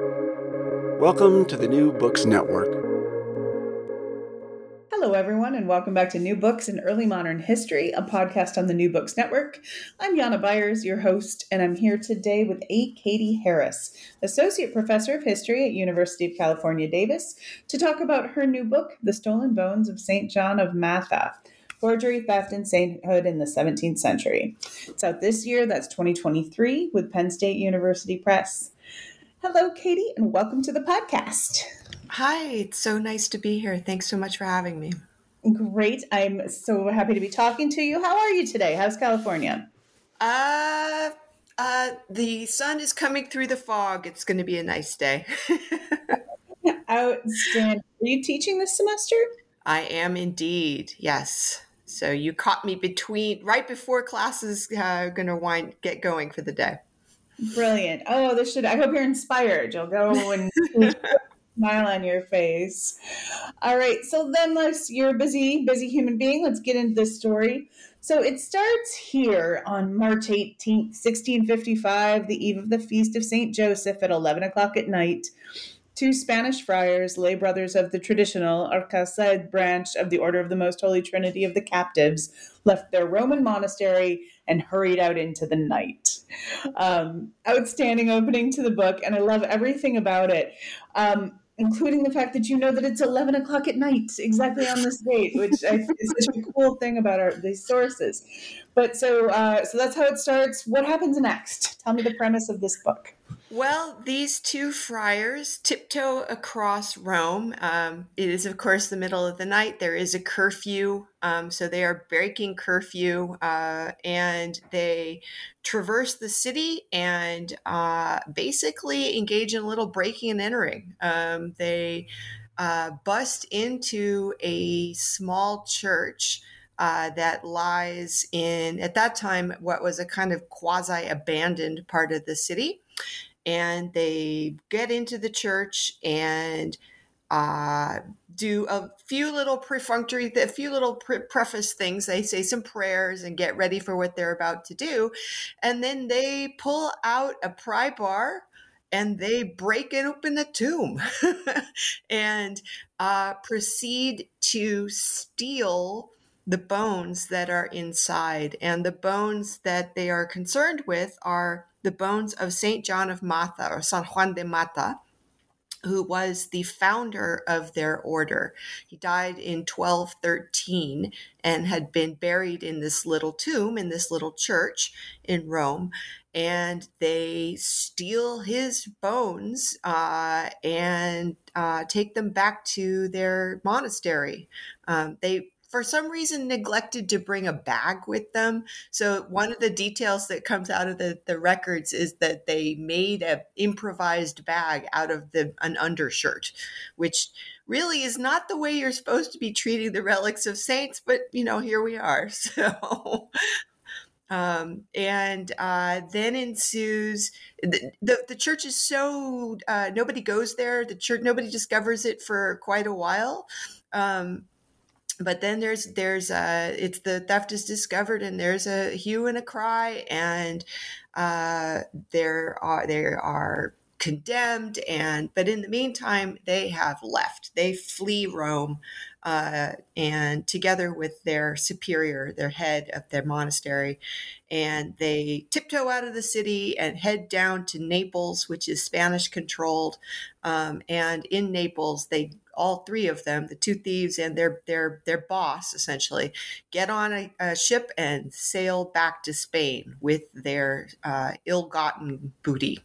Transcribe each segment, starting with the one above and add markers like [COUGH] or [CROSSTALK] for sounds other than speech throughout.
Welcome to the New Books Network. Hello, everyone, and welcome back to New Books in Early Modern History, a podcast on the New Books Network. I'm Jana Byars, your host, and I'm here today with A. Katie Harris, Associate Professor of History at University of California, Davis, to talk about her new book, The Stolen Bones of St. John of Matha Forgery, Theft, and Sainthood in the 17th Century. It's out this year, that's 2023, with Penn State University Press. Hello, Katie, and welcome to the podcast. Hi, it's so nice to be here. Thanks so much for having me. Great. I'm so happy to be talking to you. How are you today? How's California? Uh, uh, the sun is coming through the fog. It's going to be a nice day. [LAUGHS] Outstanding. Are you teaching this semester? I am indeed. Yes. So you caught me between right before classes uh, going to wind get going for the day. Brilliant. Oh, this should. I hope you're inspired. You'll go and [LAUGHS] smile on your face. All right. So then, let's. You're a busy, busy human being. Let's get into this story. So it starts here on March 18th, 1655, the eve of the feast of Saint Joseph at 11 o'clock at night. Two Spanish friars, lay brothers of the traditional Calced branch of the Order of the Most Holy Trinity of the Captives, left their Roman monastery and hurried out into the night. Um, outstanding opening to the book, and I love everything about it. Um, including the fact that you know that it's 11 o'clock at night exactly on this date which I, is such a cool thing about our these sources but so uh, so that's how it starts what happens next tell me the premise of this book well, these two friars tiptoe across Rome. Um, it is, of course, the middle of the night. There is a curfew, um, so they are breaking curfew uh, and they traverse the city and uh, basically engage in a little breaking and entering. Um, they uh, bust into a small church. Uh, that lies in, at that time, what was a kind of quasi abandoned part of the city and they get into the church and uh, do a few little perfunctory, a few little pre- preface things. They say some prayers and get ready for what they're about to do. And then they pull out a pry bar and they break and open the tomb [LAUGHS] and uh, proceed to steal the bones that are inside. And the bones that they are concerned with are the bones of Saint John of Matha or San Juan de Mata, who was the founder of their order. He died in 1213 and had been buried in this little tomb in this little church in Rome. And they steal his bones uh, and uh, take them back to their monastery. Um, they for some reason neglected to bring a bag with them. So one of the details that comes out of the, the records is that they made an improvised bag out of the an undershirt, which really is not the way you're supposed to be treating the relics of saints, but you know, here we are. [LAUGHS] So um, and uh, then ensues the, the, the church is so uh, nobody goes there. The church nobody discovers it for quite a while. Um, but then there's there's a it's the theft is discovered and there's a hue and a cry and uh, there are there are condemned and but in the meantime they have left. They flee rome uh, and together with their superior their head of their monastery and they tiptoe out of the city and head down to naples which is spanish controlled um, and in naples they all three of them, the two thieves and their their their boss, essentially, get on a, a ship and sail back to Spain with their uh, ill-gotten booty.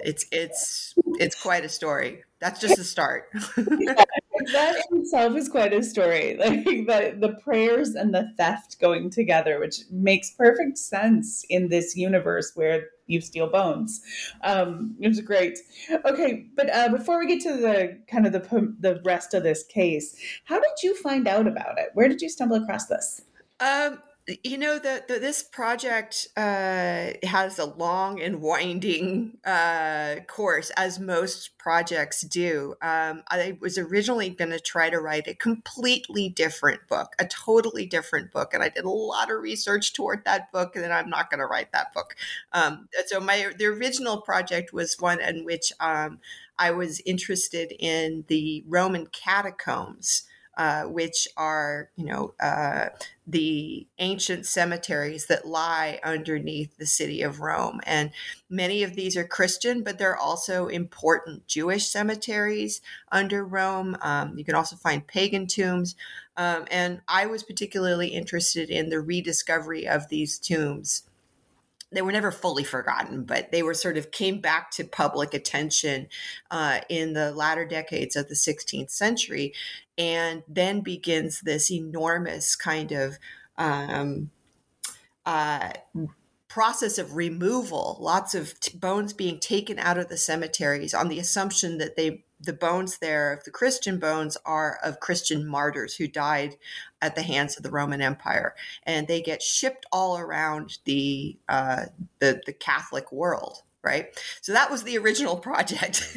It's it's it's quite a story. That's just the start. [LAUGHS] that itself is quite a story. [LAUGHS] Like the the prayers and the theft going together, which makes perfect sense in this universe where you steal bones. Um, it was great. Okay, but uh, before we get to the kind of the the rest of this case, how did you find out about it? Where did you stumble across this? Um, you know the, the, this project uh, has a long and winding uh, course as most projects do. Um, i was originally going to try to write a completely different book a totally different book and i did a lot of research toward that book and then i'm not going to write that book. Um, so my the original project was one in which um, i was interested in the roman catacombs uh, which are, you know, uh, the ancient cemeteries that lie underneath the city of Rome. And many of these are Christian, but there are also important Jewish cemeteries under Rome. Um, you can also find pagan tombs. Um, and I was particularly interested in the rediscovery of these tombs they were never fully forgotten, but they were sort of came back to public attention uh, in the latter decades of the 16th century. And then begins this enormous kind of um, uh, process of removal, lots of t- bones being taken out of the cemeteries on the assumption that they the bones there, the Christian bones, are of Christian martyrs who died at the hands of the Roman Empire, and they get shipped all around the uh, the, the Catholic world. Right, so that was the original project,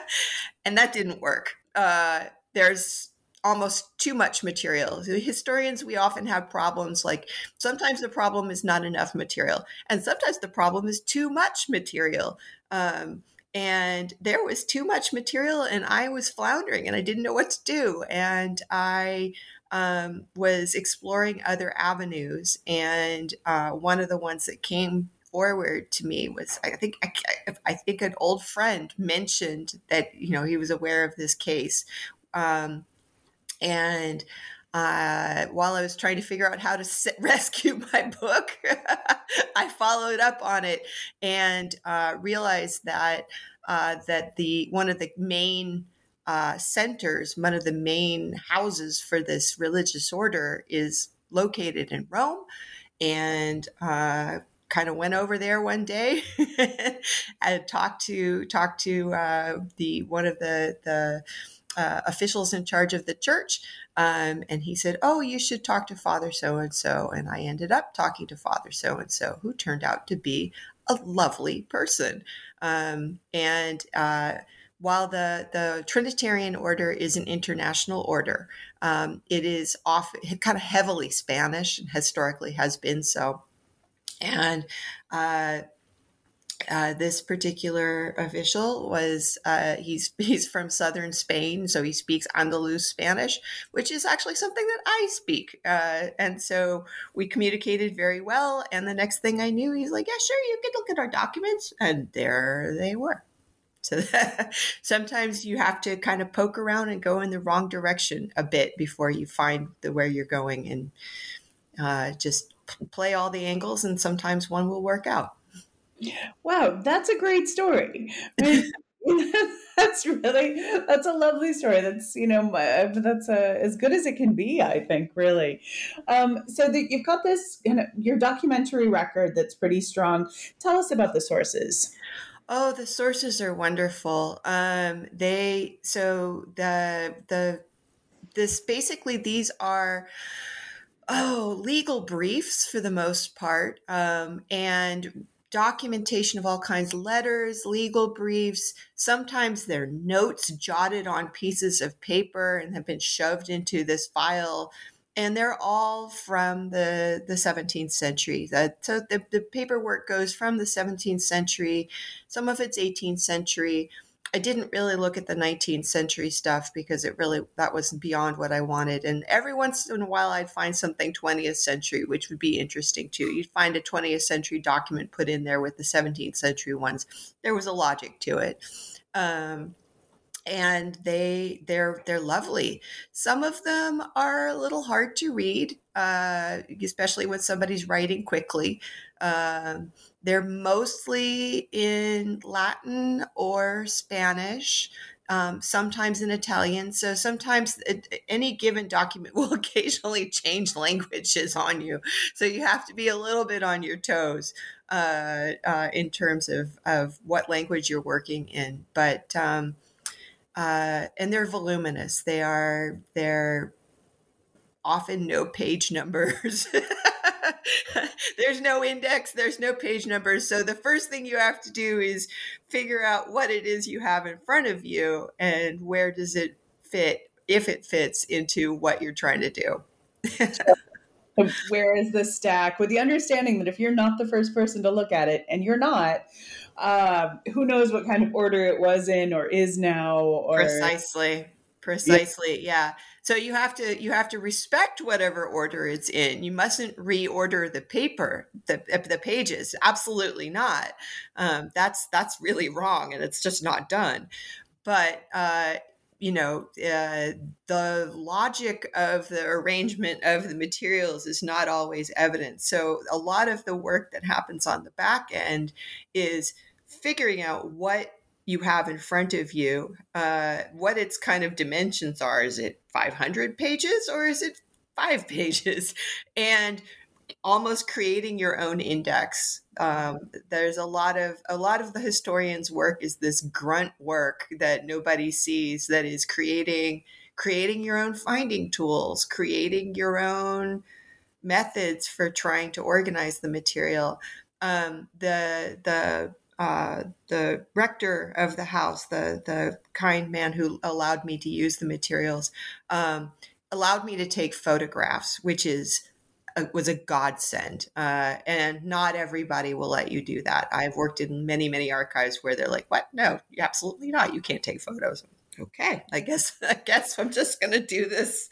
[LAUGHS] and that didn't work. Uh, there's almost too much material. Historians, we often have problems like sometimes the problem is not enough material, and sometimes the problem is too much material. Um, and there was too much material, and I was floundering, and I didn't know what to do. And I um, was exploring other avenues, and uh, one of the ones that came forward to me was I think I, I, think an old friend mentioned that you know he was aware of this case. Um, and uh, while I was trying to figure out how to sit, [LAUGHS] rescue my book, [LAUGHS] I followed up on it and uh, realized that uh, that the one of the main uh, centers, one of the main houses for this religious order, is located in Rome, and uh, kind of went over there one day [LAUGHS] and talked to talked to uh, the one of the the uh, officials in charge of the church. Um, and he said, Oh, you should talk to Father so and so. And I ended up talking to Father so and so, who turned out to be a lovely person. Um, and uh, while the, the Trinitarian order is an international order, um, it is often kind of heavily Spanish and historically has been so. And uh, uh, this particular official was uh, he's [LAUGHS] he's from southern Spain, so he speaks Andalus Spanish, which is actually something that I speak. Uh, and so we communicated very well. And the next thing I knew, he's like, "Yeah, sure, you can look at our documents," and there they were. So [LAUGHS] sometimes you have to kind of poke around and go in the wrong direction a bit before you find the where you're going, and uh, just play all the angles, and sometimes one will work out. Wow, that's a great story. [LAUGHS] [LAUGHS] that's really that's a lovely story. That's you know that's a, as good as it can be. I think really. Um, so that you've got this you know, your documentary record that's pretty strong. Tell us about the sources. Oh, the sources are wonderful. Um, they so the the this basically these are oh legal briefs for the most part um, and documentation of all kinds letters, legal briefs. Sometimes they're notes jotted on pieces of paper and have been shoved into this file. And they're all from the, the 17th century. The, so the, the paperwork goes from the 17th century, some of it's 18th century, I didn't really look at the 19th century stuff because it really that was beyond what I wanted. And every once in a while, I'd find something 20th century, which would be interesting too. You'd find a 20th century document put in there with the 17th century ones. There was a logic to it. Um, and they they're they're lovely. Some of them are a little hard to read, uh, especially when somebody's writing quickly. Um, they're mostly in Latin or Spanish. Um, sometimes in Italian. So sometimes it, any given document [LAUGHS] will occasionally change languages on you. So you have to be a little bit on your toes uh, uh, in terms of, of what language you're working in. But um, uh, and they're voluminous. They are they're often no page numbers. [LAUGHS] [LAUGHS] there's no index, there's no page numbers. So the first thing you have to do is figure out what it is you have in front of you and where does it fit, if it fits into what you're trying to do. [LAUGHS] where is the stack with the understanding that if you're not the first person to look at it and you're not uh, who knows what kind of order it was in or is now or precisely precisely yeah. yeah so you have to you have to respect whatever order it's in. You mustn't reorder the paper the, the pages. Absolutely not. Um, that's that's really wrong and it's just not done. But uh, you know, uh, the logic of the arrangement of the materials is not always evident. So, a lot of the work that happens on the back end is figuring out what you have in front of you, uh, what its kind of dimensions are. Is it 500 pages or is it five [LAUGHS] pages? And almost creating your own index. Um, there's a lot of a lot of the historian's work is this grunt work that nobody sees. That is creating creating your own finding tools, creating your own methods for trying to organize the material. Um, the the uh, the rector of the house, the the kind man who allowed me to use the materials, um, allowed me to take photographs, which is a, was a godsend. Uh, and not everybody will let you do that. I've worked in many, many archives where they're like, "What? No, absolutely not. You can't take photos." Okay, I guess [LAUGHS] I guess I'm just going to do this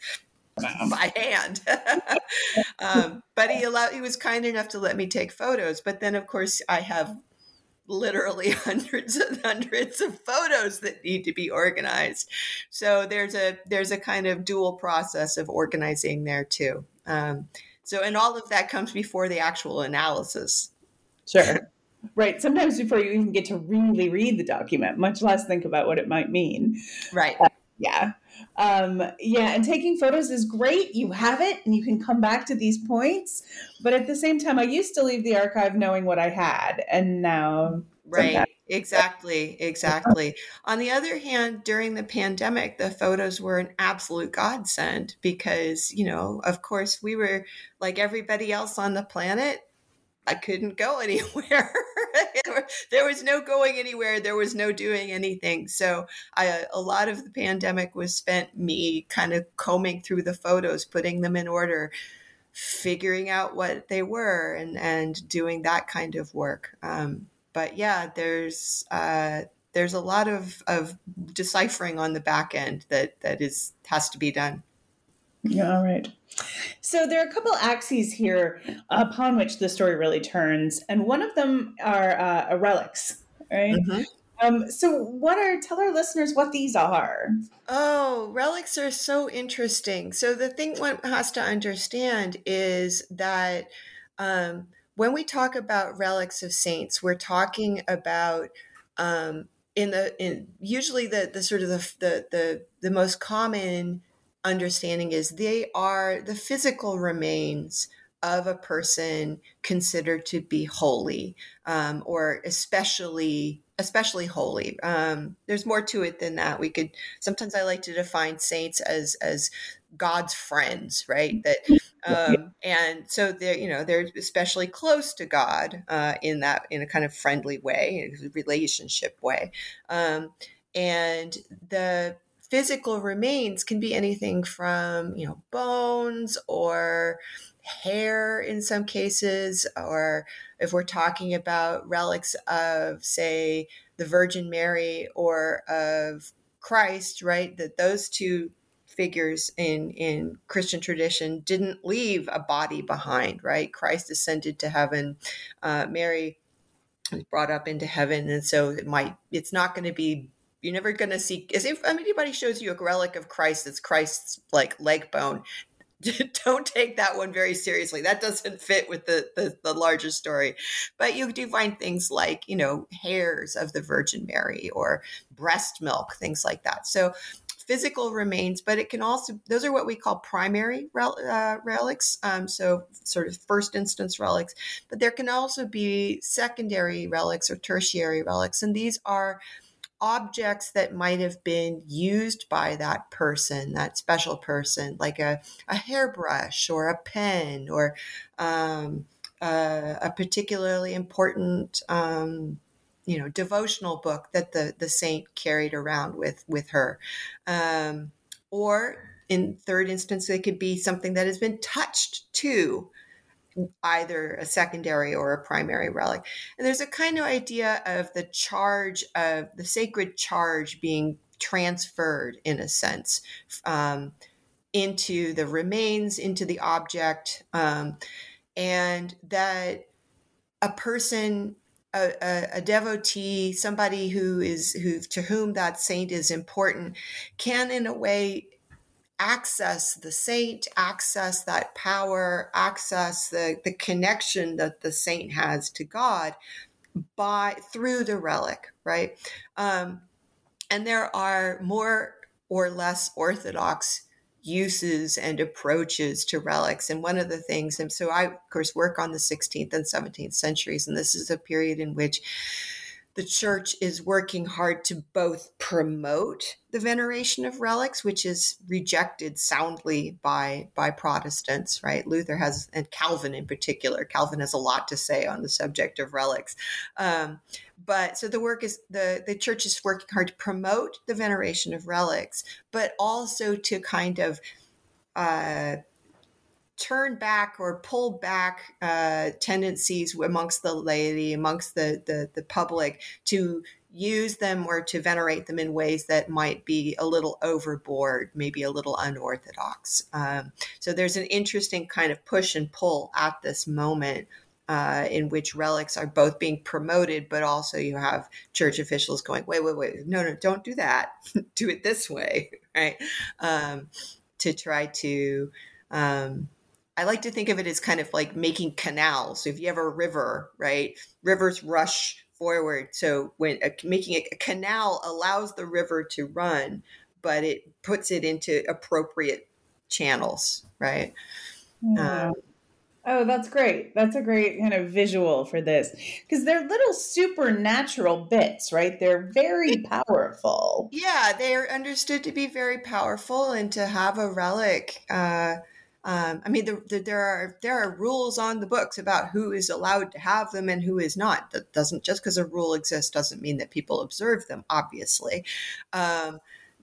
by hand. [LAUGHS] um, but he allowed. He was kind enough to let me take photos. But then, of course, I have literally [LAUGHS] hundreds and hundreds of photos that need to be organized so there's a there's a kind of dual process of organizing there too um, so, and all of that comes before the actual analysis. Sure. [LAUGHS] Right. Sometimes before you even get to really read the document, much less think about what it might mean. Right. Uh, yeah. Um, yeah. And taking photos is great. You have it and you can come back to these points. But at the same time, I used to leave the archive knowing what I had. And now. Right. Exactly, exactly. On the other hand, during the pandemic, the photos were an absolute godsend because, you know, of course, we were like everybody else on the planet. I couldn't go [LAUGHS] anywhere. there was no going anywhere. There was no doing anything. So, I, a lot of the pandemic was spent me kind of combing through the photos, putting them in order, figuring out what they were, and and doing that kind of work. Um, but yeah, there's uh, there's a lot of, of deciphering on the back end that that is has to be done. Yeah, all right. So there are a couple axes here upon which the story really turns, and one of them are uh, relics, right? Mm-hmm. Um, so, what are tell our listeners what these are? Oh, relics are so interesting. So, the thing one has to understand is that um, when we talk about relics of saints, we're talking about um, in the in usually the the sort of the, the the the most common understanding is they are the physical remains of a person considered to be holy um, or especially especially holy. Um, there's more to it than that. We could sometimes i like to define saints as as god's friends right? That [LAUGHS] um, and so they're you know they're especially close to god uh, in that in a kind of friendly way relationship way. Um, and the physical remains can be anything from you know bones or hair in some cases, or if we're talking about relics of, say, the Virgin Mary or of Christ, right? That those two figures in in Christian tradition didn't leave a body behind, right? Christ ascended to heaven, uh, Mary was brought up into heaven, and so it might it's not going to be you're never going to see as if anybody shows you a relic of Christ that's Christ's like leg bone [LAUGHS] don't take that one very seriously. That doesn't fit with the, the, the larger story. But you do find things like, you know, hairs of the Virgin Mary or breast milk, things like that. So physical remains, but it can also, those are what we call primary rel, uh, relics. Um, so sort of first instance relics, but there can also be secondary relics or tertiary relics. And these are objects that might have been used by that person, that special person, like a, a hairbrush or a pen or um, a, a, particularly important. Um, you know, devotional book that the the saint carried around with with her, um, or in third instance, it could be something that has been touched to either a secondary or a primary relic. And there's a kind of idea of the charge of the sacred charge being transferred in a sense um, into the remains, into the object, um, and that a person. A, a, a, devotee, somebody who is who to whom that saint is important, can in a way access the saint, access that power, access the, the connection that the saint has to God by through the relic, right? Um, and there are more or less orthodox uses and approaches to relics. And one of the things, and so I, of course, work on the 16th and 17th centuries, and this is a period in which the church is working hard to both promote the veneration of relics, which is rejected soundly by by Protestants, right? Luther has, and Calvin in particular, Calvin has a lot to say on the subject of relics. Um, but so the work is the the church is working hard to promote the veneration of relics, but also to kind of uh, turn back or pull back uh, tendencies amongst the laity, amongst the, the, the public to use them or to venerate them in ways that might be a little overboard, maybe a little unorthodox. Um, so there's an interesting kind of push and pull at this moment. Uh, in which relics are both being promoted, but also you have church officials going, wait, wait, wait, no, no, don't do that. [LAUGHS] do it this way, [LAUGHS] right? Um, to try to um, I like to think of it as kind of like making canals. So if you have a river, right, rivers rush forward. So when a, making a, a canal allows the river to run, but it puts it into appropriate channels, right? Um, oh, that's great. That's a great kind of visual for this because they're little supernatural bits, right? They're very [LAUGHS] powerful. Yeah, they're understood to be very powerful and to have a relic. Uh, um, I mean, the, the, there are there are rules on the books about who is allowed to have them and who is not. That doesn't just because a rule exists doesn't mean that people observe them. Obviously, um,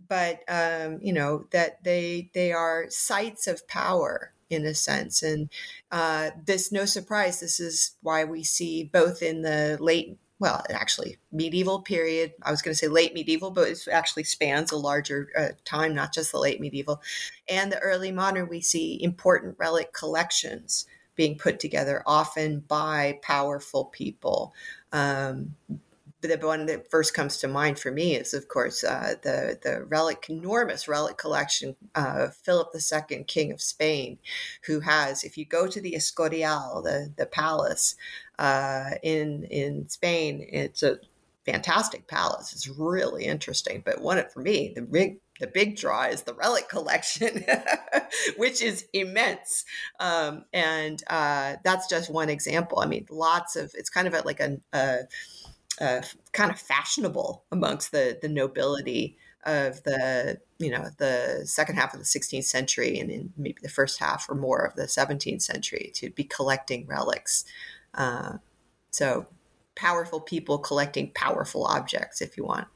but um, you know that they they are sites of power in a sense, and uh, this no surprise. This is why we see both in the late well, actually medieval period. I was going to say late medieval, but it actually spans a larger uh, time, not just the late medieval. And the early modern, we see important relic collections being put together, often by powerful people. Um, the one that first comes to mind for me is, of course, uh, the the relic, enormous relic collection of Philip II, King of Spain, who has, if you go to the Escorial, the the palace, uh, in in Spain. It's a fantastic palace. It's really interesting. But one for me, the big the big draw is the relic collection, [LAUGHS] which is immense. Um, and uh, that's just one example. I mean, lots of it's kind of like a, a, a, kind of fashionable amongst the the nobility of the you know the second half of the 16th century and in maybe the first half or more of the 17th century to be collecting relics uh, so powerful people collecting powerful objects, if you want.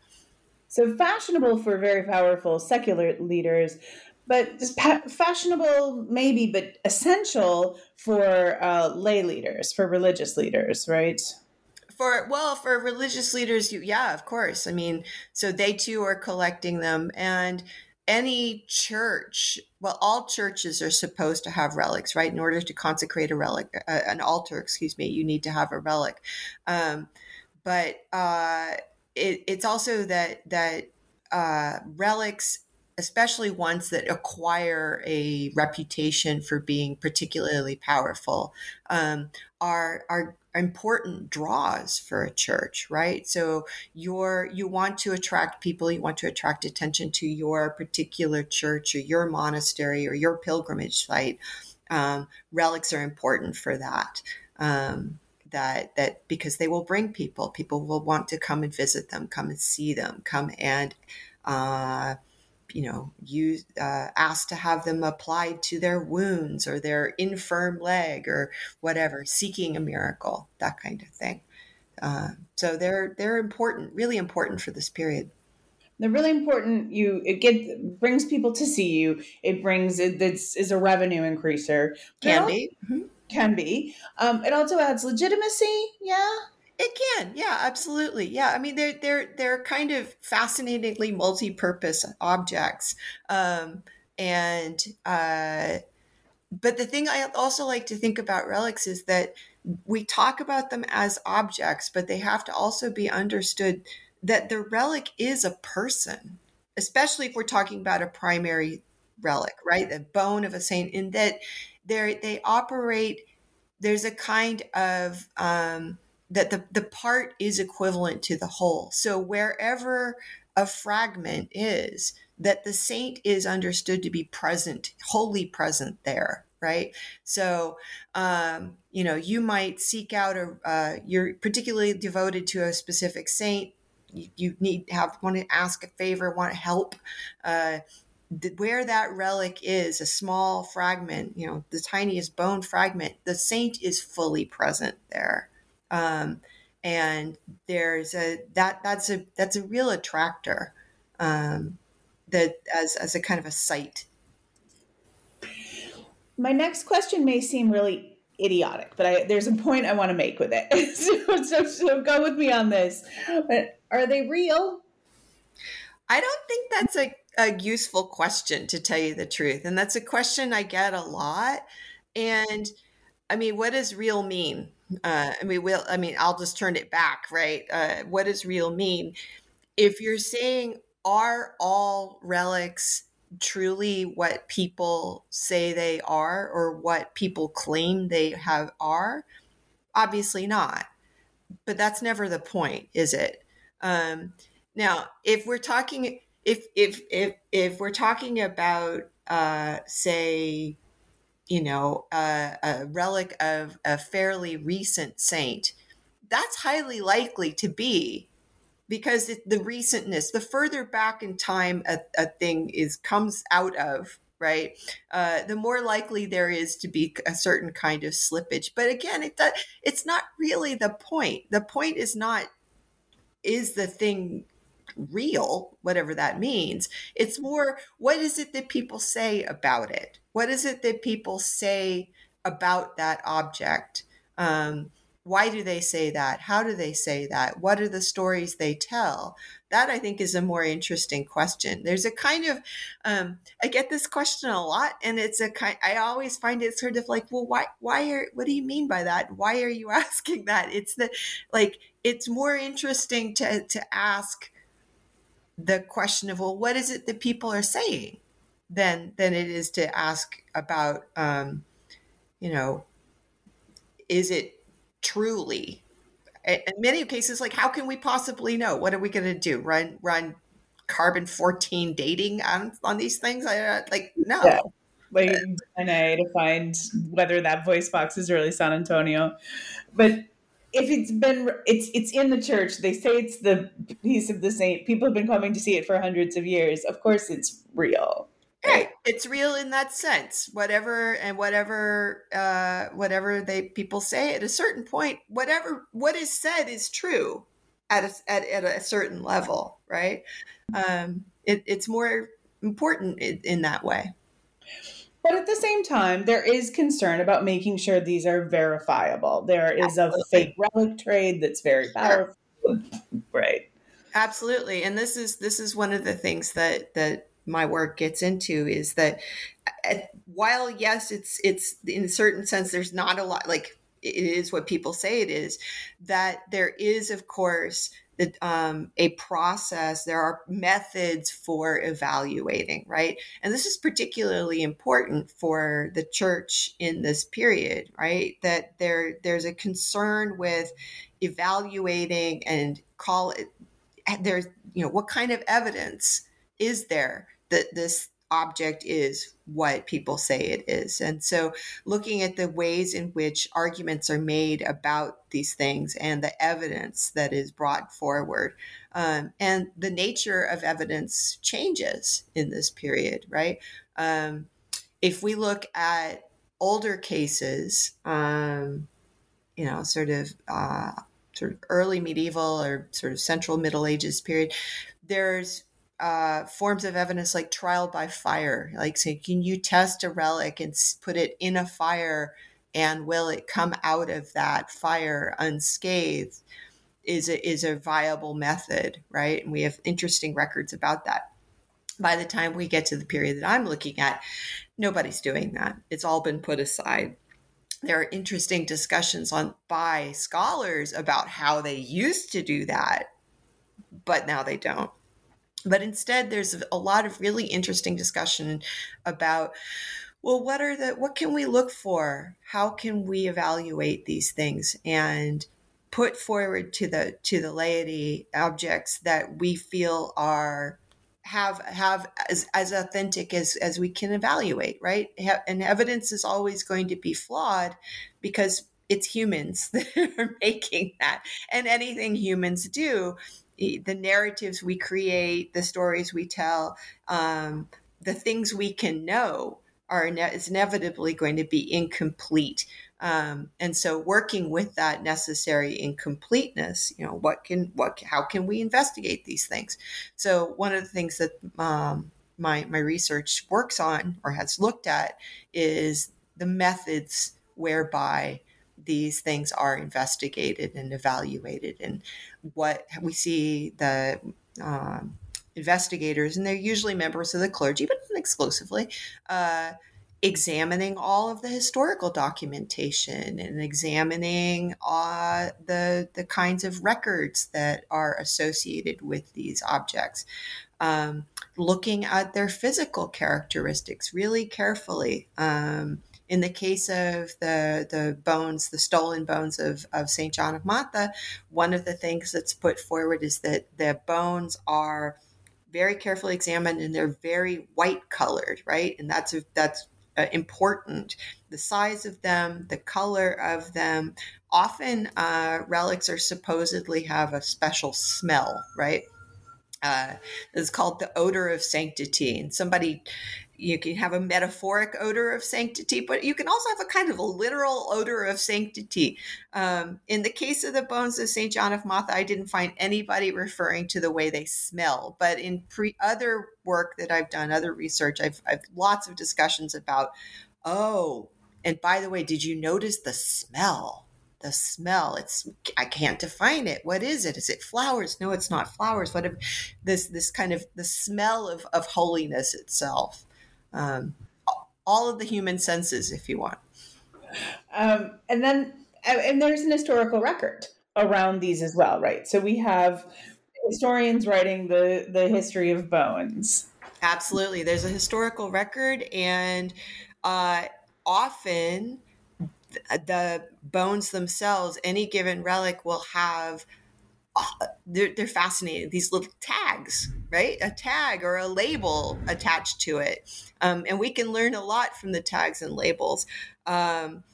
So fashionable for very powerful secular leaders, but just pa- fashionable maybe, but essential for uh, lay leaders, for religious leaders, right? For well, for religious leaders, you, yeah, of course. I mean, so they too are collecting them, and any church, well, all churches are supposed to have relics, right? In order to consecrate a relic, uh, an altar, excuse me, you need to have a relic. Um, but uh, it, it's also that that uh, relics, especially ones that acquire a reputation for being particularly powerful, um, are are important draws for a church right? So you're you want to attract people you want to attract attention to your particular church or your monastery or your pilgrimage site. Um, relics are important for that um, that that because they will bring people. People will want to come and visit them come and see them come and uh, you know use uh, ask to have them applied to their wounds or their infirm leg or whatever seeking a miracle that kind of thing. Uh, so they're they're important really important for this period. They're really important. You it get brings people to see you. It brings it this is a revenue increaser. Can be. Mm-hmm. can be. Um, it also adds legitimacy. Yeah it can, yeah, absolutely, yeah. I mean, they're they're they're kind of fascinatingly multi-purpose objects, um, and uh, but the thing I also like to think about relics is that we talk about them as objects, but they have to also be understood that the relic is a person, especially if we're talking about a primary relic, right? The bone of a saint, in that they they operate. There's a kind of um, that the, the part is equivalent to the whole. So wherever a fragment is, that the saint is understood to be present, wholly present there, right? So, um, you know, you might seek out a, uh, you're particularly devoted to a specific saint. You, you need have want to ask a favor, want to help. Uh, where that relic is, a small fragment, you know, the tiniest bone fragment, the saint is fully present there um, and there's a that that's a that's a real attractor um, that as as a kind of a site. My next question may seem really idiotic, but I, there's a point I want to make with it. [LAUGHS] so, so, so go with me on this. But are they real? I don't think that's a, a useful question to tell you the truth. And that's a question I get a lot. And I mean, what does real mean? Uh, I mean, will I mean, I'll just turn it back, right? Uh, what does real mean? If you're saying, are all relics truly what people say they are or what people claim they have are? Obviously not. But that's never the point, is it? Um, now, if we're talking, if if if if we're talking about, uh, say, you know, a, a relic of a fairly recent saint, that's highly likely to be because the recentness, the further back in time a, a thing is comes out of, right, uh, the more likely there is to be a certain kind of slippage. But again, it does, it's not really the point. The point is not is the thing real, whatever that means. It's more what is it that people say about it? What is it that people say about that object? Um, why do they say that? How do they say that? What are the stories they tell? That I think is a more interesting question. There's a kind of, um, I get this question a lot, and it's a kind. I always find it sort of like, well, why? Why are? What do you mean by that? Why are you [LAUGHS] asking that? It's the like. It's more interesting to to ask the question of, well, what is it that people are saying? Than than it is to ask about um, you know is it truly in many cases like how can we possibly know? What are we going to do? Run run carbon 14 dating on on these things? I uh, like no. Yeah. like dna to find whether that voice box is really san antonio. But if it's been it's it's in the church they say it's the piece of the saint people have been coming to see it for hundreds of years. Of course it's real Right. It's real in that sense. Whatever and whatever uh whatever they people say at a certain point, whatever what is said is true at a, at, at a certain level, right? Um it, it's more important in, in that way. But at the same time, there is concern about making sure these are verifiable. There is Absolutely. a fake relic trade that's very powerful. Sure. [LAUGHS] right. Absolutely. And this is this is one of the things that that my work gets into is that uh, while yes it's it's in a certain sense there's not a lot like it is what people say it is that there is of course um, a process there are methods for evaluating right? And this is particularly important for the church in this period right? That there there's a concern with evaluating and call it there's you know what kind of evidence is there that this object is what people say it is. And so, looking at the ways in which arguments are made about these things and the evidence that is brought forward, um, and the nature of evidence changes in this period, right? Um, if we look at older cases, um, you know, sort of uh, sort of early medieval or sort of central Middle Ages period, there's uh, forms of evidence like trial by fire. Like, say, can you test a relic and put it in a fire, and will it come out of that fire unscathed? Is a, is a viable method, right? And we have interesting records about that. By the time we get to the period that I'm looking at, nobody's doing that. It's all been put aside there are interesting discussions on by scholars about how they used to do that but now they don't but instead there's a lot of really interesting discussion about well what are the what can we look for? How can we evaluate these things and put forward to the to the laity objects that we feel are have have as, as authentic as as we can evaluate right? And evidence is always going to be flawed because it's humans [LAUGHS] that are making that. And anything humans do the narratives we create the stories we tell um, the things we can know are ne- is inevitably going to be incomplete. Um, and so working with that necessary incompleteness you know what can what how can we investigate these things? So one of the things that um, my my research works on or has looked at is the methods whereby these things are investigated and evaluated and what we see the um, investigators and they're usually members of the clergy but not exclusively uh, examining all of the historical documentation and examining uh, the the kinds of records that are associated with these objects, um, looking at their physical characteristics really carefully. Um, in the case of the the bones, the stolen bones of, of Saint John of Matha, one of the things that's put forward is that the bones are very carefully examined and they're very white colored, right? And that's that's uh, important. The size of them, the color of them. Often, uh, relics are supposedly have a special smell, right? Uh, it's called the odor of sanctity. And somebody you can have a metaphoric odor of sanctity, but you can also have a kind of a literal odor of sanctity. Um, in the case of the bones of St. John of Matha, I didn't find anybody referring to the way they smell. But in pre- other work that I've done, other research, I've, I've lots of discussions about, oh, and by the way, did you notice the smell? The smell it's i can't define it what is it is it flowers no it's not flowers what if this this kind of the smell of of holiness itself um, all of the human senses, if you want. Um, and then, and there's an historical record around these as well, right? So we have historians writing the the history of bones. Absolutely, there's a historical record, and uh, often the bones themselves, any given relic will have they're, they're fascinating. These little tags, right? A tag or a label attached to it. Um, and we can learn a lot from the tags and labels. Um,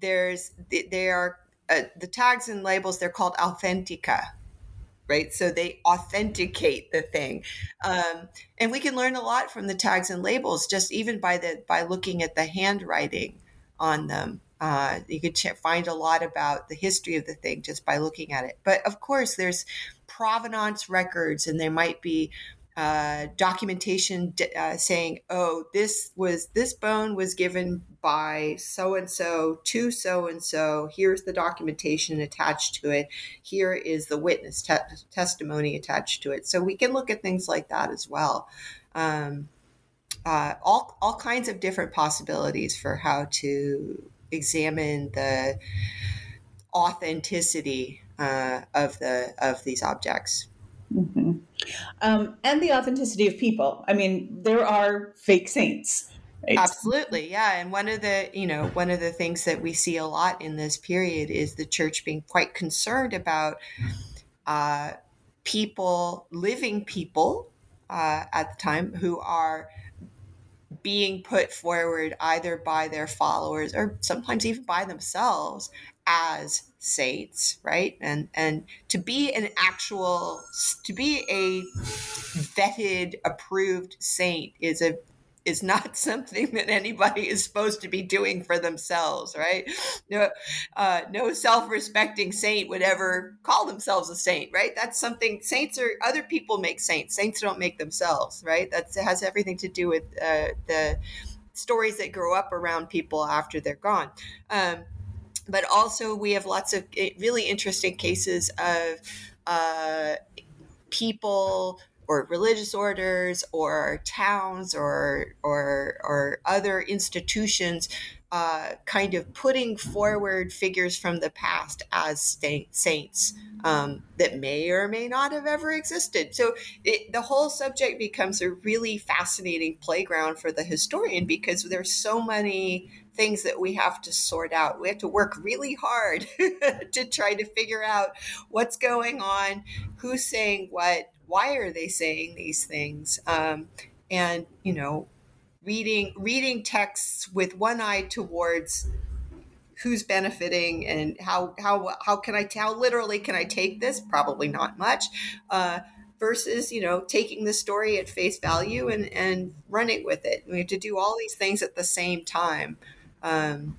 there's, they are, uh, the tags and labels, they're called authentica, right? So they authenticate the thing. Um, and we can learn a lot from the tags and labels just even by the, by looking at the handwriting on them. Uh, you could ch- find a lot about the history of the thing just by looking at it. But of course, there's provenance records, and there might be uh, documentation uh, saying, "Oh, this was this bone was given by so and so to so and so. Here's the documentation attached to it. Here is the witness te- testimony attached to it." So we can look at things like that as well. Um, uh, all all kinds of different possibilities for how to examine the authenticity uh, of the of these objects. Mm-hmm. Um, and the authenticity of people. I mean, there are fake saints. Right? Absolutely, yeah. And one of the you know one of the things that we see a lot in this period is the church being quite concerned about uh, people, living people uh, at the time who are being put forward either by their followers or sometimes even by themselves as saints right? And and to be an actual to be a vetted approved saint is a is not [LAUGHS] something that anybody is supposed to be doing for themselves, right? No, uh, no self-respecting saint would ever call themselves a saint, right? That's something saints are other people make saints. Saints don't make themselves, right? That has everything to do with uh, the stories that grow up around people after they're gone. Um, but also, we have lots of eh, really interesting cases of uh, people or religious orders or towns or or or other institutions uh, kind of putting forward figures from the past as saints um, that may or may not have ever existed. So it, the whole subject becomes a really fascinating playground for the historian because there's so many things that we have to sort out. We have to work really hard [LAUGHS] to try to figure out what's going on, who's saying what, why are they saying these things um, and you know reading reading texts with one eye towards who's benefiting and how how how can I how literally can I take this? Probably not much. Uh, versus you know taking the story at face value and and running with it. We have to do all these things at the same time. Um,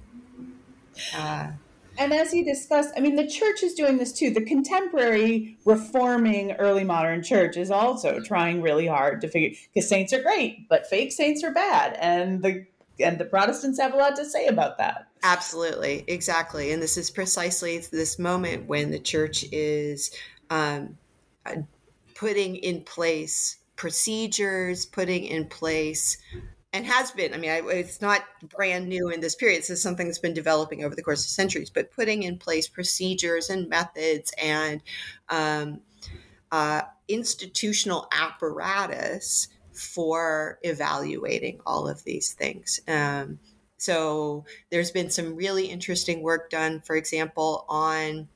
uh, and as he discussed, I mean, the church is doing this too. The contemporary reforming early modern church is also trying really hard to figure because saints are great, but fake saints are bad, and the and the Protestants have a lot to say about that. Absolutely, exactly, and this is precisely this moment when the church is um, uh, putting in place procedures, putting in place and has been. I mean, I, it's not brand new in this period. This is something that's been developing over the course of centuries, but putting in place procedures and methods and um, uh, institutional apparatus for evaluating all of these things. Um, so there's been some really interesting work done, for example, on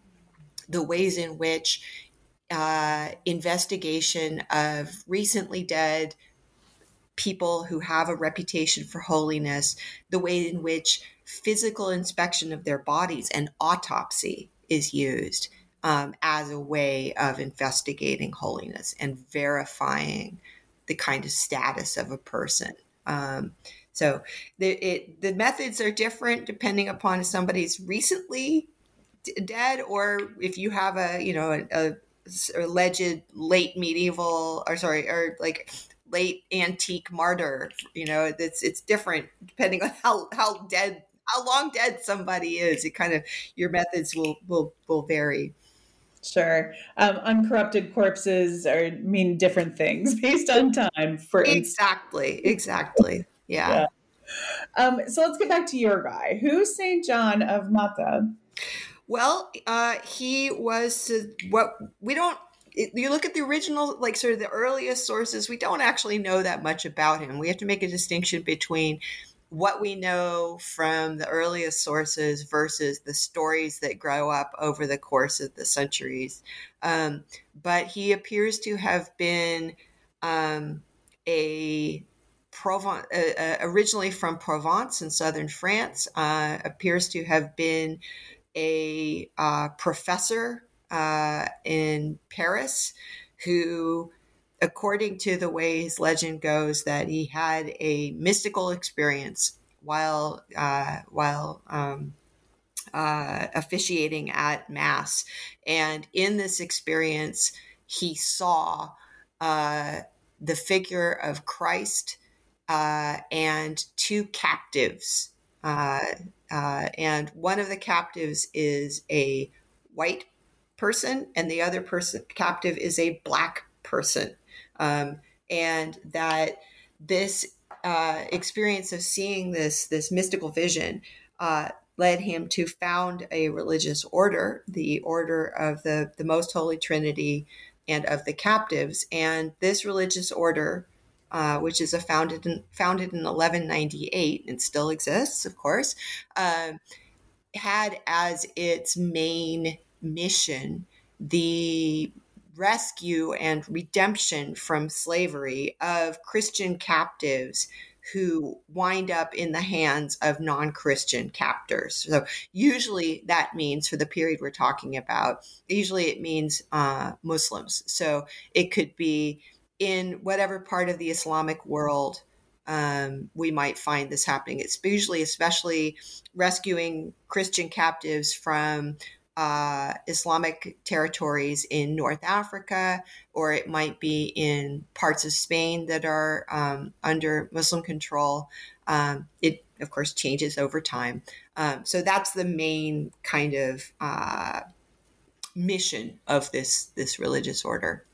the ways in which uh, investigation of recently dead people who have a reputation for holiness, the way in which physical inspection of their bodies and autopsy is used um, as a way of investigating holiness and verifying the kind of status of a person. Um, so the, it, the methods are different depending upon if somebody's recently d- dead or if you have a you know a, a alleged late medieval or sorry or like late antique martyr. You know, it's it's different depending on how how dead how long dead somebody is. It kind of your methods will will will vary. Sure. Um, uncorrupted corpses are mean different things [LAUGHS] based on time. For exactly, exactly. Yeah. yeah. Um, so let's get back to your guy. Who's Saint John of Matha? Well, uh, he was uh, what we don't it, you look at the original, like sort of the earliest sources, we don't actually know that much about him. We have to make a distinction between what we know from the earliest sources versus the stories that grow up over the course of the centuries. Um, but he appears to have been um, a Provence, uh, uh, originally from Provence in southern France, uh, appears to have been a uh, professor uh, in Paris who, according to the way his legend goes, that he had a mystical experience while uh, while um, uh, officiating at mass, and in this experience, he saw uh, the figure of Christ uh, and two captives. Uh, and one of the captives is a white person and the other person captive is a black person. Um, and that this uh, experience of seeing this this mystical vision uh, led him to found a religious order the order of the the most holy trinity and of the captives. And this religious order uh, which is a founded in, founded in 1198 and still exists of course um, had as its main mission the rescue and redemption from slavery of Christian captives who wind up in the hands of non Christian captors. So, usually that means for the period we're talking about, usually it means uh, Muslims. So, it could be in whatever part of the Islamic world um, we might find this happening. It's usually, especially rescuing Christian captives from uh, Islamic territories in North Africa, or it might be in parts of Spain that are um, under Muslim control. Um, it, of course, changes over time. Um, so that's the main kind of uh, mission of this this religious order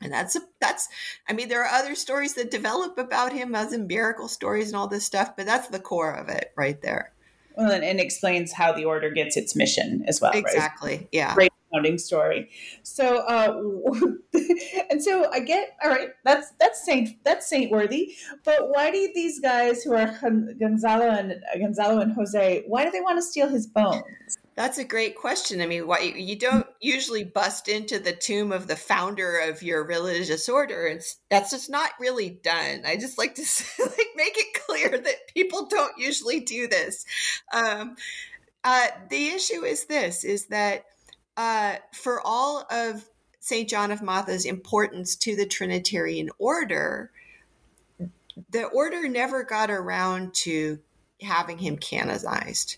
and that's that's i mean there are other stories that develop about him as in miracle stories and all this stuff but that's the core of it right there well and, and explains how the order gets its mission as well exactly right? yeah. Great founding story. So uh [LAUGHS] and so i get all right that's that's saint that's saint worthy but why do these guys who are gonzalo and gonzalo and jose why do they want to steal his bones that's a great question. I mean, why you don't usually bust into the tomb of the founder of your religious order, and that's just not really done. I just like to [LAUGHS] like make it clear that people don't usually do this. Um, uh, the issue is this: is that uh, for all of Saint John of Matha's importance to the Trinitarian order, the order never got around to having him canonized.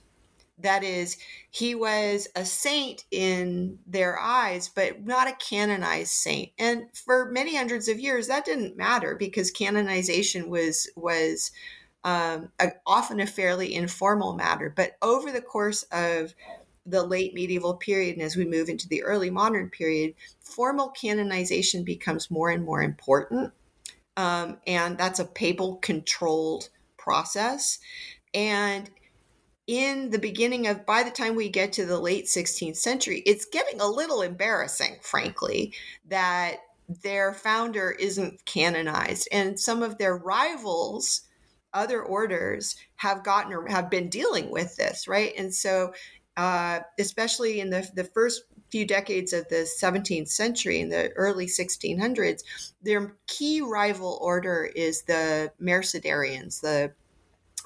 That is, he was a saint in their eyes, but not a canonized saint. And for many hundreds of years, that didn't matter because canonization was was um, a, often a fairly informal matter. But over the course of the late medieval period and as we move into the early modern period, formal canonization becomes more and more important. Um, and that's a papal controlled process. And in the beginning of by the time we get to the late 16th century it's getting a little embarrassing frankly that their founder isn't canonized. And some of their rivals other orders have gotten or have been dealing with this right? And so uh, especially in the, the first few decades of the 17th century in the early 1600s their key rival order is the mercedarians the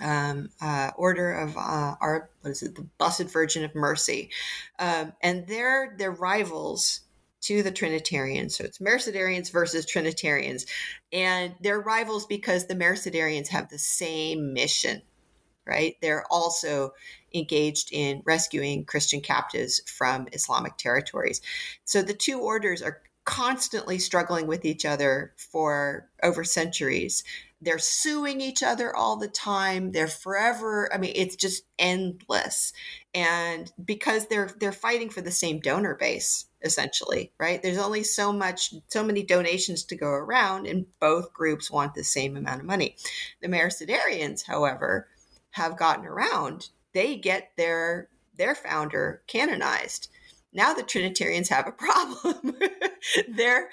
um, uh, Order of uh, our what is it, the Blessed Virgin of Mercy, um, and they're they're rivals to the Trinitarians. So it's Mercedarians versus Trinitarians, and they're rivals because the Mercedarians have the same mission, right? They're also engaged in rescuing Christian captives from Islamic territories. So the two orders are constantly struggling with each other for over centuries they're suing each other all the time they're forever i mean it's just endless. And because they're they're fighting for the same donor base essentially right? There's only so much so many donations to go around and both groups want the same amount of money. The mercedarians however have gotten around. They get their their founder canonized. Now the trinitarians have a [LAUGHS] problem. Their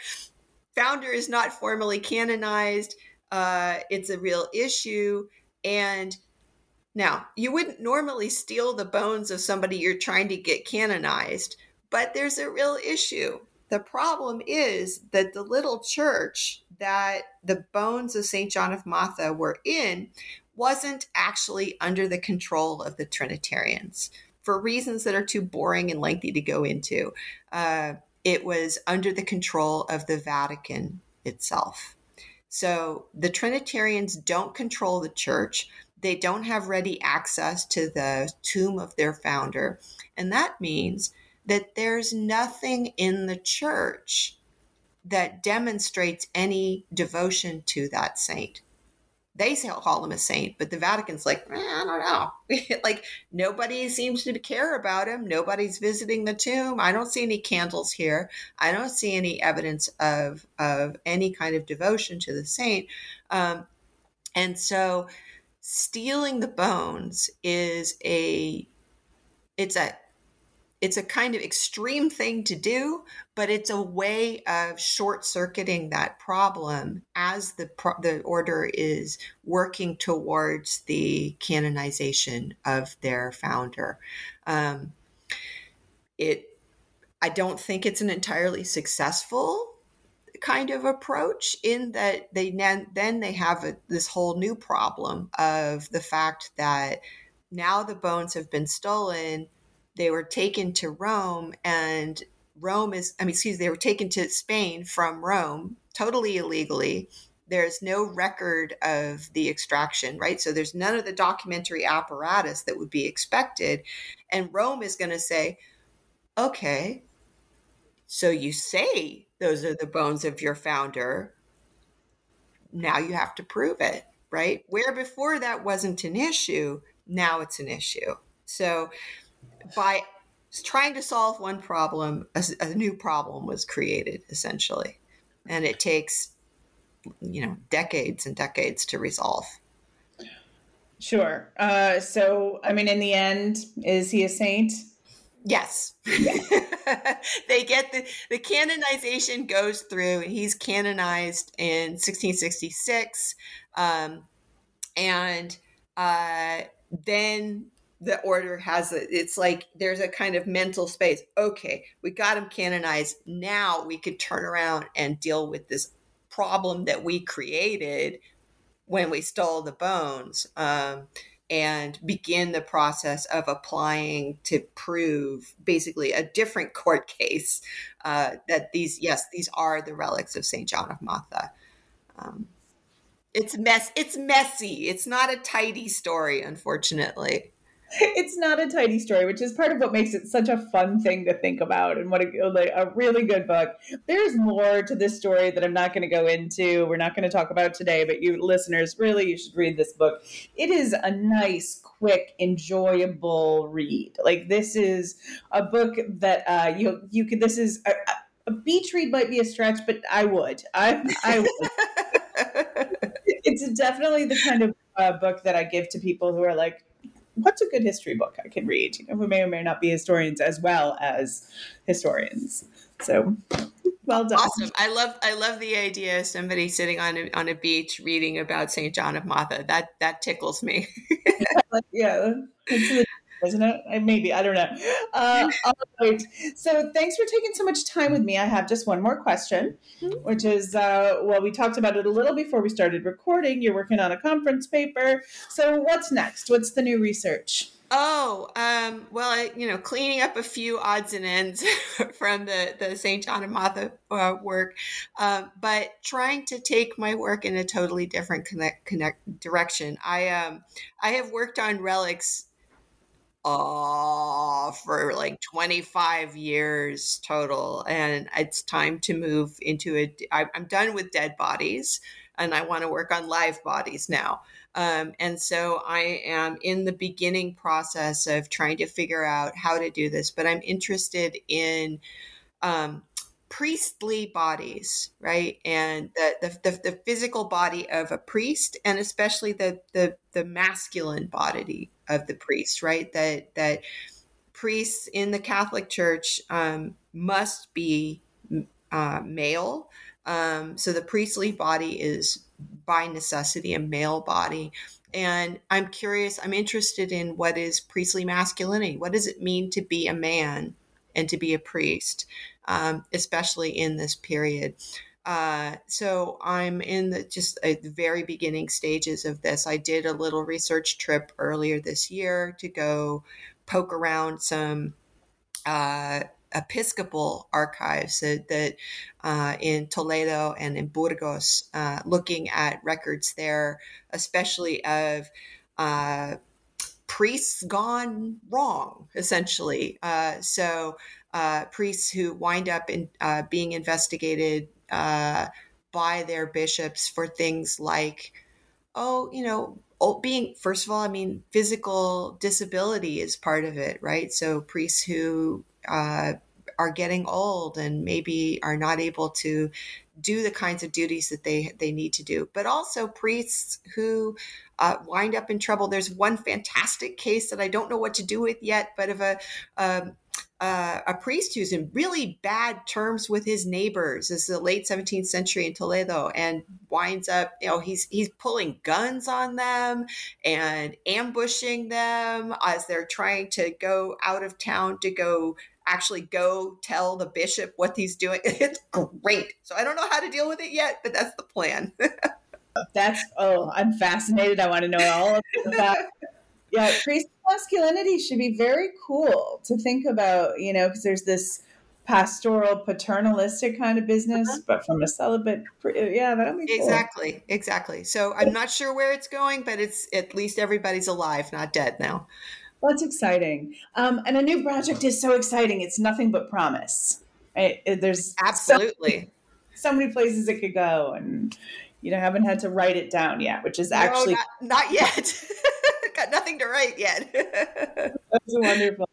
founder is not formally canonized uh, it's a real issue. And now, you wouldn't normally steal the bones of somebody you're trying to get canonized, but there's a real issue. The problem is that the little church that the bones of St. John of Matha were in wasn't actually under the control of the Trinitarians for reasons that are too boring and lengthy to go into. Uh, it was under the control of the Vatican itself. So the Trinitarians don't control the church. They don't have ready access to the tomb of their founder. And that means that there's nothing in the church that demonstrates any devotion to that saint they call him a saint, but the Vatican's like, eh, I don't know. [LAUGHS] like nobody seems to care about him. Nobody's visiting the tomb. I don't see any candles here. I don't see any evidence of of any kind of devotion to the saint. Um, and so, stealing the bones is a it's a it's a kind of extreme thing to do, but it's a way of short circuiting that problem as the the order is working towards the canonization of their founder. Um, it, I don't think it's an entirely successful kind of approach in that they then they have a, this whole new problem of the fact that now the bones have been stolen they were taken to rome and rome is i mean excuse me, they were taken to spain from rome totally illegally there's no record of the extraction right so there's none of the documentary apparatus that would be expected and rome is going to say okay so you say those are the bones of your founder. Now you have to prove it, right? Where before that wasn't an issue, now it's an issue. So by trying to solve one problem, a, a new problem was created essentially. And it takes, you know, decades and decades to resolve. Sure. Uh, so, I mean, in the end, is he a saint? Yes. [LAUGHS] they get the, the canonization goes through, and he's canonized in 1666. Um, and uh, then the order has a, it's like there's a kind of mental space. Okay, we got him canonized. Now we could turn around and deal with this problem that we created when we stole the bones. Um, and begin the process of applying to prove basically a different court case uh, that these, yes, these are the relics of St. John of Matha. Um, it's mess. It's messy. It's not a tidy story, unfortunately. [LAUGHS] it's not a tidy story, which is part of what makes it such a fun thing to think about and what a, like, a really good book. There's more to this story that I'm not going to go into. We're not going to talk about today, but you listeners, really, you should read this book. It is a nice, quick, enjoyable read. Like this is a book that uh, you you could. This is a, a beach read might be a stretch, but I would. I I would. [LAUGHS] it's definitely the kind of uh, book that I give to people who are like what's a good history book I can read? You know, who may or may not be historians as well as historians. So well done. Awesome. I love I love the idea of somebody sitting on a, on a beach reading about St. John of Matha. That that tickles me. [LAUGHS] yeah isn't it? Maybe I don't know. Uh, [LAUGHS] all right. So thanks for taking so much time with me. I have just one more question, mm-hmm. which is uh, well, we talked about it a little before we started recording. You're working on a conference paper. So what's next? What's the new research? Oh, um, well, I, you know, cleaning up a few odds and ends [LAUGHS] from the, the St. John of Matha uh, work, uh, but trying to take my work in a totally different connect, connect direction. I um, I have worked on relics uh, for like 25 years total. And it's time to move into it. I'm done with dead bodies and I want to work on live bodies now. Um, and so I am in the beginning process of trying to figure out how to do this, but I'm interested in um, priestly bodies, right? And the, the, the, the, physical body of a priest, and especially the, the, the masculine body of the priest, right? That, that priests in the Catholic Church um, must be uh, male. Um, so the priestly body is by necessity a male body. And I'm curious, I'm interested in what is priestly masculinity? What does it mean to be a man and to be a priest? Um, especially in this period. Uh, so I'm in the just the very beginning stages of this. I did a little research trip earlier this year to go poke around some uh, Episcopal archives that uh, in Toledo and in Burgos, uh, looking at records there, especially of uh, priests gone wrong, essentially. Uh, so uh, priests who wind up in uh, being investigated uh, by their bishops for things like, oh, you know, being first of all, I mean, physical disability is part of it, right? So priests who uh, are getting old and maybe are not able to do the kinds of duties that they they need to do but also priests who uh, wind up in trouble there's one fantastic case that i don't know what to do with yet but of a um, uh, a priest who's in really bad terms with his neighbors. This is the late 17th century in Toledo, and winds up, you know, he's he's pulling guns on them and ambushing them as they're trying to go out of town to go actually go tell the bishop what he's doing. [LAUGHS] It's great. So I don't know how to deal with it yet, but that's the plan. [LAUGHS] that's oh, I'm fascinated. I want to know all of that. Yeah, priest masculinity should be very cool to think about, you know, because there's this pastoral paternalistic kind of business uh-huh. but from a celibate yeah that'll be cool. exactly exactly so i'm not sure where it's going but it's at least everybody's alive not dead now well, that's exciting um, and a new project is so exciting it's nothing but promise right? there's absolutely so, [LAUGHS] so many places it could go and you know haven't had to write it down yet which is actually no, not, not yet [LAUGHS] got nothing to write yet [LAUGHS] that's wonderful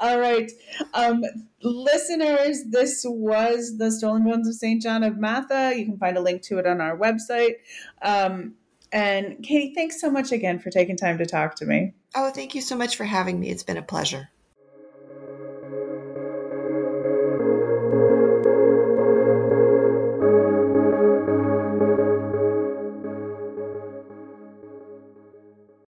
all right. Um, listeners, this was The Stolen Bones of St. John of Matha. You can find a link to it on our website. Um, and Katie, thanks so much again for taking time to talk to me. Oh, thank you so much for having me. It's been a pleasure.